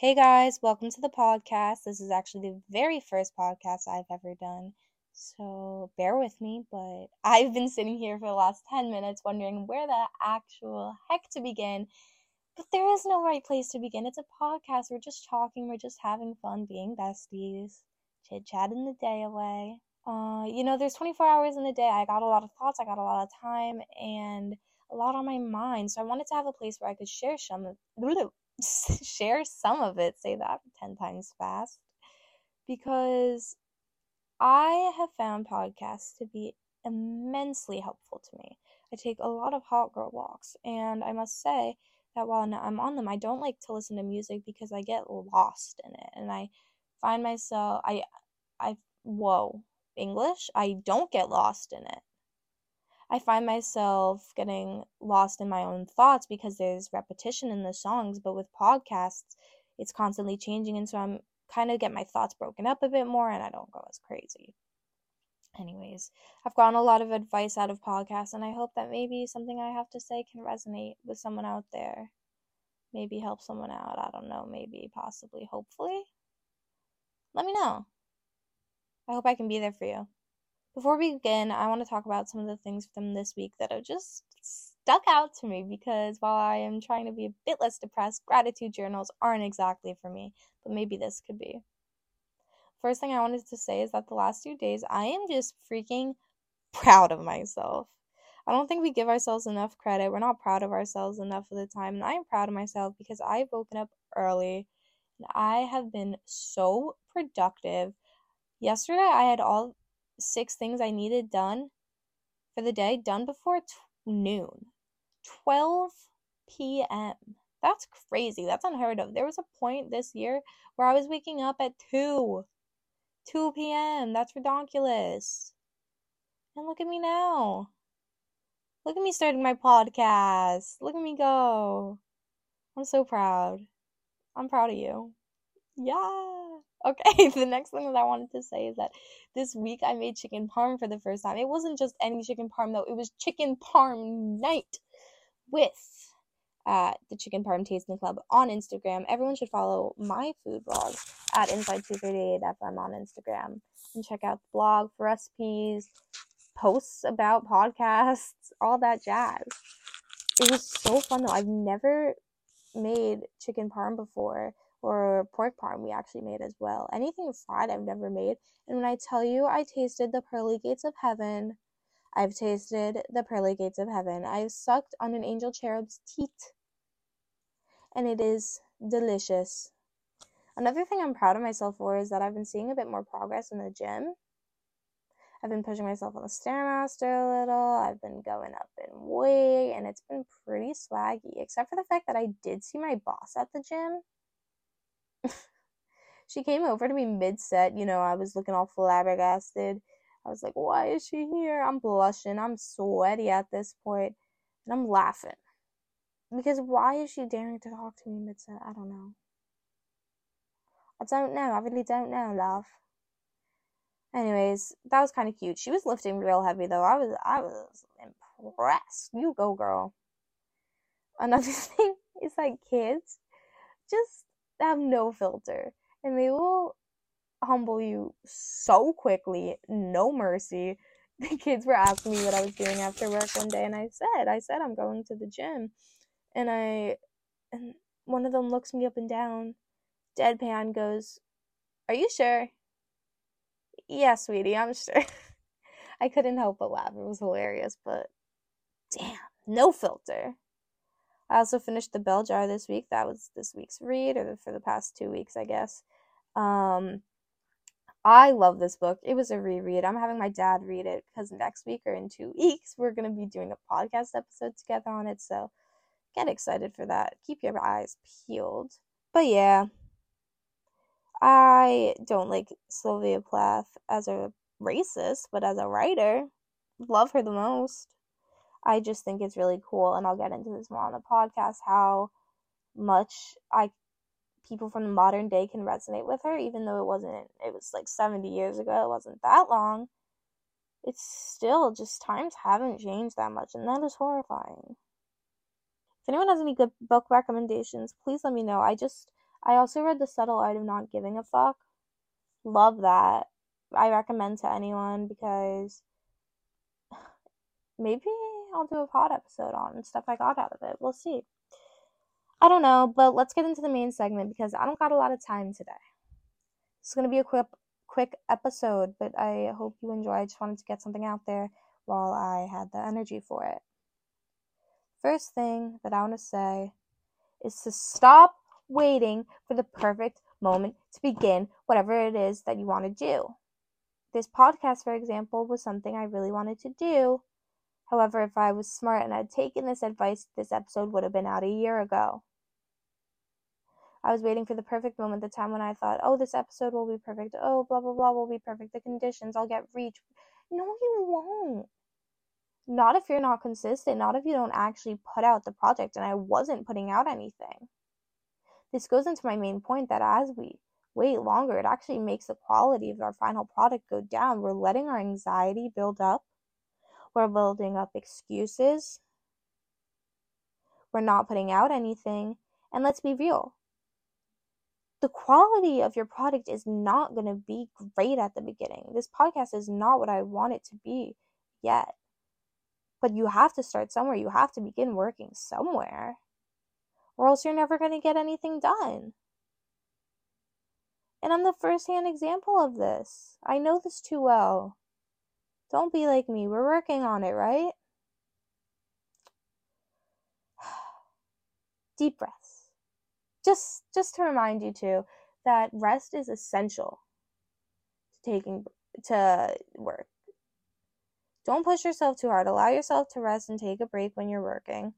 Hey guys, welcome to the podcast. This is actually the very first podcast I've ever done. So bear with me, but I've been sitting here for the last 10 minutes wondering where the actual heck to begin. But there is no right place to begin. It's a podcast. We're just talking, we're just having fun, being besties, chit chatting the day away. Uh, you know, there's 24 hours in a day. I got a lot of thoughts, I got a lot of time, and a lot on my mind. So I wanted to have a place where I could share some share some of it, say that 10 times fast, because I have found podcasts to be immensely helpful to me. I take a lot of hot girl walks, and I must say that while I'm on them, I don't like to listen to music because I get lost in it, and I find myself, I, I, whoa, English, I don't get lost in it. I find myself getting lost in my own thoughts because there's repetition in the songs, but with podcasts, it's constantly changing, and so I'm kind of get my thoughts broken up a bit more and I don't go as crazy. Anyways, I've gotten a lot of advice out of podcasts, and I hope that maybe something I have to say can resonate with someone out there. Maybe help someone out. I don't know. Maybe, possibly, hopefully. Let me know. I hope I can be there for you. Before we begin, I want to talk about some of the things from this week that have just stuck out to me because while I am trying to be a bit less depressed, gratitude journals aren't exactly for me, but maybe this could be. First thing I wanted to say is that the last two days I am just freaking proud of myself. I don't think we give ourselves enough credit. We're not proud of ourselves enough of the time. And I am proud of myself because I've woken up early and I have been so productive. Yesterday I had all six things I needed done for the day done before t- noon. 12 p.m. That's crazy. That's unheard of. There was a point this year where I was waking up at 2. 2 p.m. That's ridiculous. And look at me now. Look at me starting my podcast. Look at me go. I'm so proud. I'm proud of you. Yeah. Okay, the next thing that I wanted to say is that this week I made chicken parm for the first time. It wasn't just any chicken parm though, it was chicken parm night with uh, the Chicken Parm Tasting Club on Instagram. Everyone should follow my food blog at Inside238FM on Instagram and check out the blog for recipes, posts about podcasts, all that jazz. It was so fun though. I've never made chicken parm before or pork parm we actually made as well. Anything fried I've never made. And when I tell you I tasted the pearly gates of heaven, I've tasted the pearly gates of heaven. I've sucked on an angel cherub's teat. And it is delicious. Another thing I'm proud of myself for is that I've been seeing a bit more progress in the gym. I've been pushing myself on the Stairmaster a little. I've been going up in weight, and it's been pretty swaggy, except for the fact that I did see my boss at the gym she came over to me mid set. You know, I was looking all flabbergasted. I was like, why is she here? I'm blushing. I'm sweaty at this point, And I'm laughing. Because why is she daring to talk to me mid set? I don't know. I don't know. I really don't know, love. Anyways, that was kind of cute. She was lifting real heavy though. I was I was impressed. You go, girl. Another thing is like kids just have no filter and they will humble you so quickly, no mercy. The kids were asking me what I was doing after work one day and I said, I said I'm going to the gym. And I and one of them looks me up and down, deadpan goes, "Are you sure?" Yeah, sweetie, I'm sure. I couldn't help but laugh. It was hilarious, but damn, no filter. I also finished The Bell Jar this week. That was this week's read, or for the past two weeks, I guess. Um, I love this book. It was a reread. I'm having my dad read it because next week or in two weeks, we're going to be doing a podcast episode together on it. So get excited for that. Keep your eyes peeled. But yeah, I don't like Sylvia Plath as a racist, but as a writer, love her the most. I just think it's really cool, and I'll get into this more on the podcast how much I people from the modern day can resonate with her, even though it wasn't it was like seventy years ago, it wasn't that long. It's still just times haven't changed that much, and that is horrifying. If anyone has any good book recommendations, please let me know. I just I also read The Subtle Art of Not Giving a Fuck. Love that. I recommend to anyone because maybe I'll do a pod episode on stuff I got out of it. We'll see. I don't know, but let's get into the main segment because I don't got a lot of time today. It's gonna be a quick quick episode, but I hope you enjoy. I just wanted to get something out there while I had the energy for it. First thing that I want to say is to stop waiting for the perfect moment to begin whatever it is that you want to do. This podcast, for example, was something I really wanted to do. However, if I was smart and had taken this advice, this episode would have been out a year ago. I was waiting for the perfect moment, the time when I thought, oh, this episode will be perfect. Oh, blah, blah, blah will be perfect. The conditions, I'll get reach. No, you won't. Not if you're not consistent, not if you don't actually put out the project. And I wasn't putting out anything. This goes into my main point that as we wait longer, it actually makes the quality of our final product go down. We're letting our anxiety build up, we're building up excuses, we're not putting out anything. And let's be real the quality of your product is not going to be great at the beginning. This podcast is not what I want it to be yet. But you have to start somewhere. You have to begin working somewhere, or else you're never going to get anything done. And I'm the first hand example of this. I know this too well. Don't be like me. We're working on it, right? Deep breaths. just just to remind you too that rest is essential to taking to work. Don't push yourself too hard. Allow yourself to rest and take a break when you're working.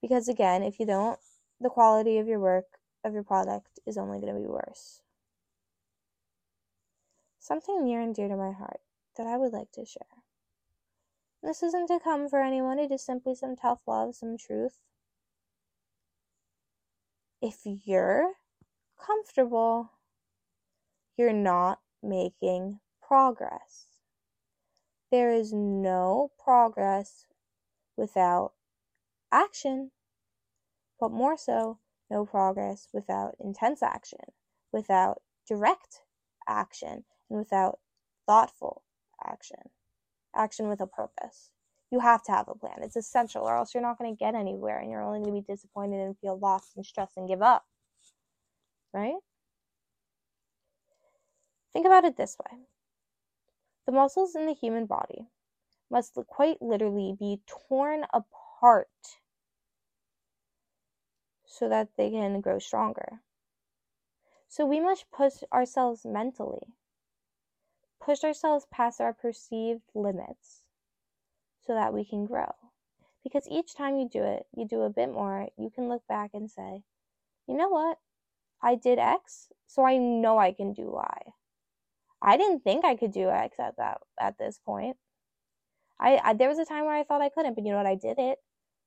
Because again, if you don't, the quality of your work, of your product is only going to be worse. Something near and dear to my heart that I would like to share. This isn't to come for anyone, it is simply some tough love, some truth, if you're comfortable, you're not making progress. There is no progress without action, but more so, no progress without intense action, without direct action, and without thoughtful action. Action with a purpose you have to have a plan. It's essential, or else you're not going to get anywhere and you're only going to be disappointed and feel lost and stressed and give up. Right? Think about it this way the muscles in the human body must quite literally be torn apart so that they can grow stronger. So we must push ourselves mentally, push ourselves past our perceived limits so that we can grow. Because each time you do it, you do a bit more, you can look back and say, you know what? I did X, so I know I can do Y. I didn't think I could do X at that at this point. I, I there was a time where I thought I couldn't, but you know what? I did it.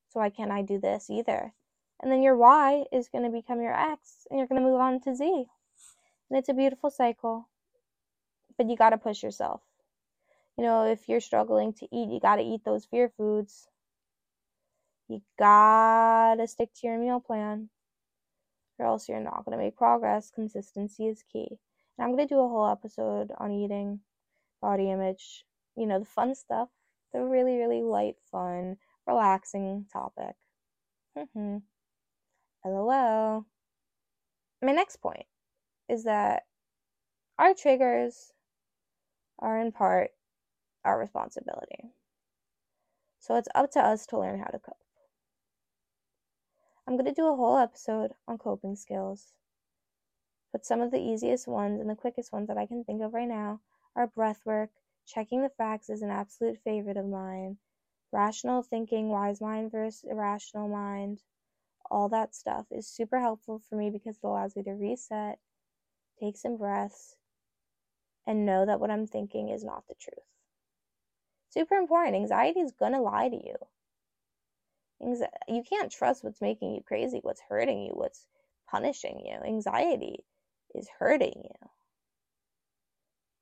So why can't I do this either? And then your Y is going to become your X, and you're going to move on to Z. And it's a beautiful cycle. But you got to push yourself you know, if you're struggling to eat, you got to eat those fear foods. You got to stick to your meal plan, or else you're not going to make progress. Consistency is key. And I'm going to do a whole episode on eating, body image, you know, the fun stuff, the really, really light, fun, relaxing topic. Mm-hmm. LOL. My next point is that our triggers are in part our responsibility. So it's up to us to learn how to cope. I'm going to do a whole episode on coping skills, but some of the easiest ones and the quickest ones that I can think of right now are breath work, checking the facts is an absolute favorite of mine, rational thinking, wise mind versus irrational mind, all that stuff is super helpful for me because it allows me to reset, take some breaths, and know that what I'm thinking is not the truth. Super important. Anxiety is going to lie to you. You can't trust what's making you crazy, what's hurting you, what's punishing you. Anxiety is hurting you.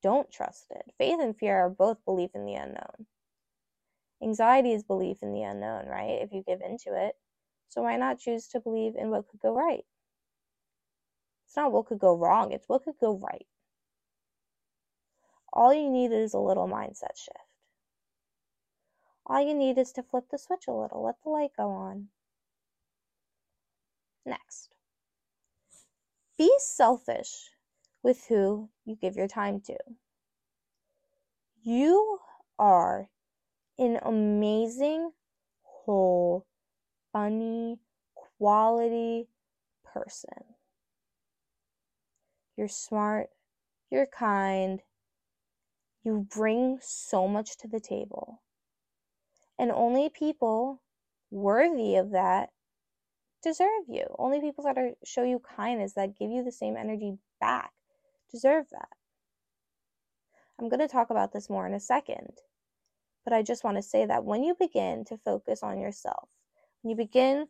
Don't trust it. Faith and fear are both belief in the unknown. Anxiety is belief in the unknown, right? If you give into it. So why not choose to believe in what could go right? It's not what could go wrong, it's what could go right. All you need is a little mindset shift. All you need is to flip the switch a little, let the light go on. Next, be selfish with who you give your time to. You are an amazing, whole, funny, quality person. You're smart, you're kind, you bring so much to the table. And only people worthy of that deserve you. Only people that are show you kindness, that give you the same energy back, deserve that. I'm going to talk about this more in a second. But I just want to say that when you begin to focus on yourself, when you begin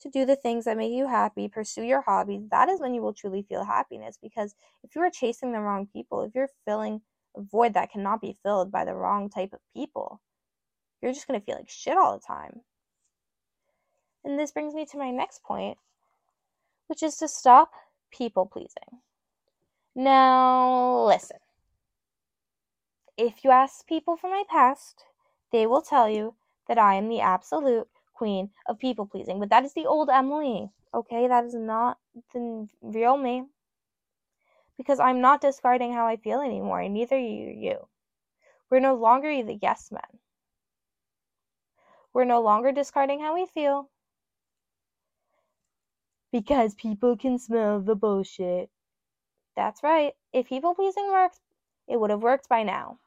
to do the things that make you happy, pursue your hobbies, that is when you will truly feel happiness. Because if you are chasing the wrong people, if you're filling void that cannot be filled by the wrong type of people, you're just going to feel like shit all the time. And this brings me to my next point, which is to stop people pleasing. Now, listen. If you ask people from my past, they will tell you that I am the absolute queen of people pleasing. But that is the old Emily, okay? That is not the real me. Because I'm not discarding how I feel anymore, and neither are you. We're no longer the yes men. We're no longer discarding how we feel. Because people can smell the bullshit. That's right. If people pleasing works, it would have worked by now.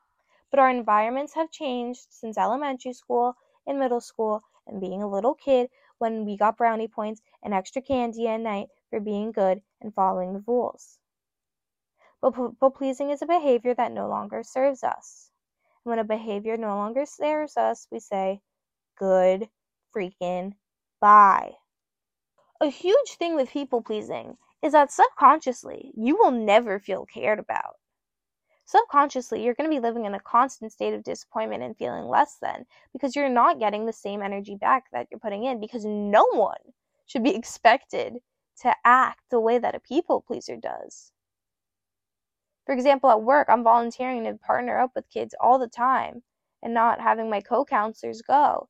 But our environments have changed since elementary school and middle school and being a little kid when we got brownie points and extra candy at night for being good and following the rules. But pleasing is a behavior that no longer serves us. And when a behavior no longer serves us, we say, good freaking bye. A huge thing with people pleasing is that subconsciously you will never feel cared about subconsciously you're going to be living in a constant state of disappointment and feeling less than because you're not getting the same energy back that you're putting in because no one should be expected to act the way that a people pleaser does. For example, at work, I'm volunteering to partner up with kids all the time and not having my co counselors go.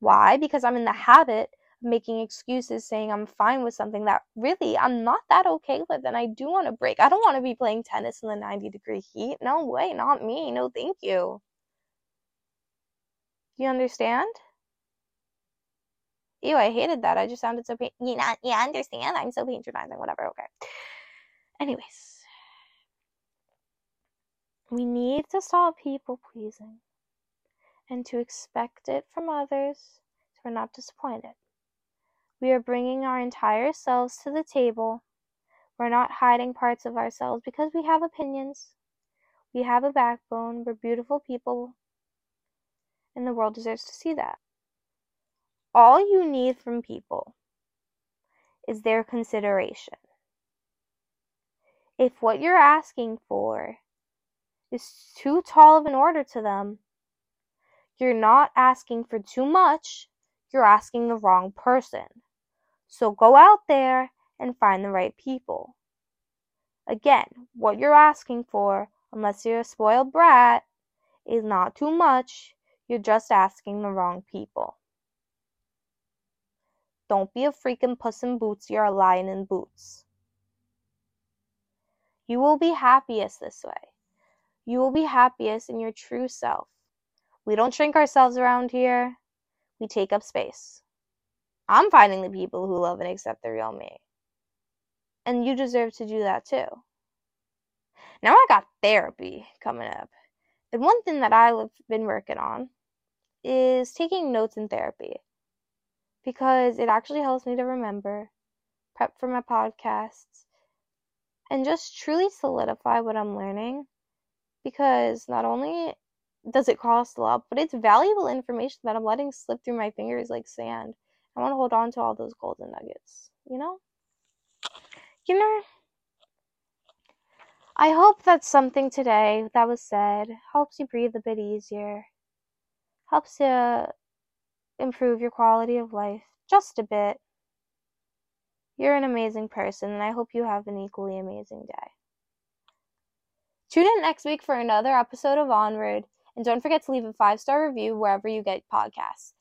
Why? Because I'm in the habit of making excuses saying I'm fine with something that really I'm not that okay with and I do want to break. I don't want to be playing tennis in the 90 degree heat. No way, not me. No, thank you. You understand? Ew, I hated that. I just sounded so. You not, you understand? I'm so patronizing. Whatever. Okay. Anyways, we need to stop people pleasing and to expect it from others so we're not disappointed. We are bringing our entire selves to the table. We're not hiding parts of ourselves because we have opinions. We have a backbone. We're beautiful people. And the world deserves to see that. All you need from people is their consideration. If what you're asking for is too tall of an order to them, you're not asking for too much, you're asking the wrong person. So go out there and find the right people. Again, what you're asking for, unless you're a spoiled brat, is not too much. You're just asking the wrong people. Don't be a freaking puss in boots, you're a lion in boots. You will be happiest this way. You will be happiest in your true self. We don't shrink ourselves around here, we take up space. I'm finding the people who love and accept the real me. And you deserve to do that too. Now I got therapy coming up. And one thing that I've been working on is taking notes in therapy because it actually helps me to remember, prep for my podcasts, and just truly solidify what I'm learning because not only does it cost a lot, but it's valuable information that I'm letting slip through my fingers like sand. I want to hold on to all those golden nuggets, you know? You know, I hope that something today that was said helps you breathe a bit easier, helps you improve your quality of life just a bit. You're an amazing person, and I hope you have an equally amazing day. Tune in next week for another episode of Onword, and don't forget to leave a five star review wherever you get podcasts.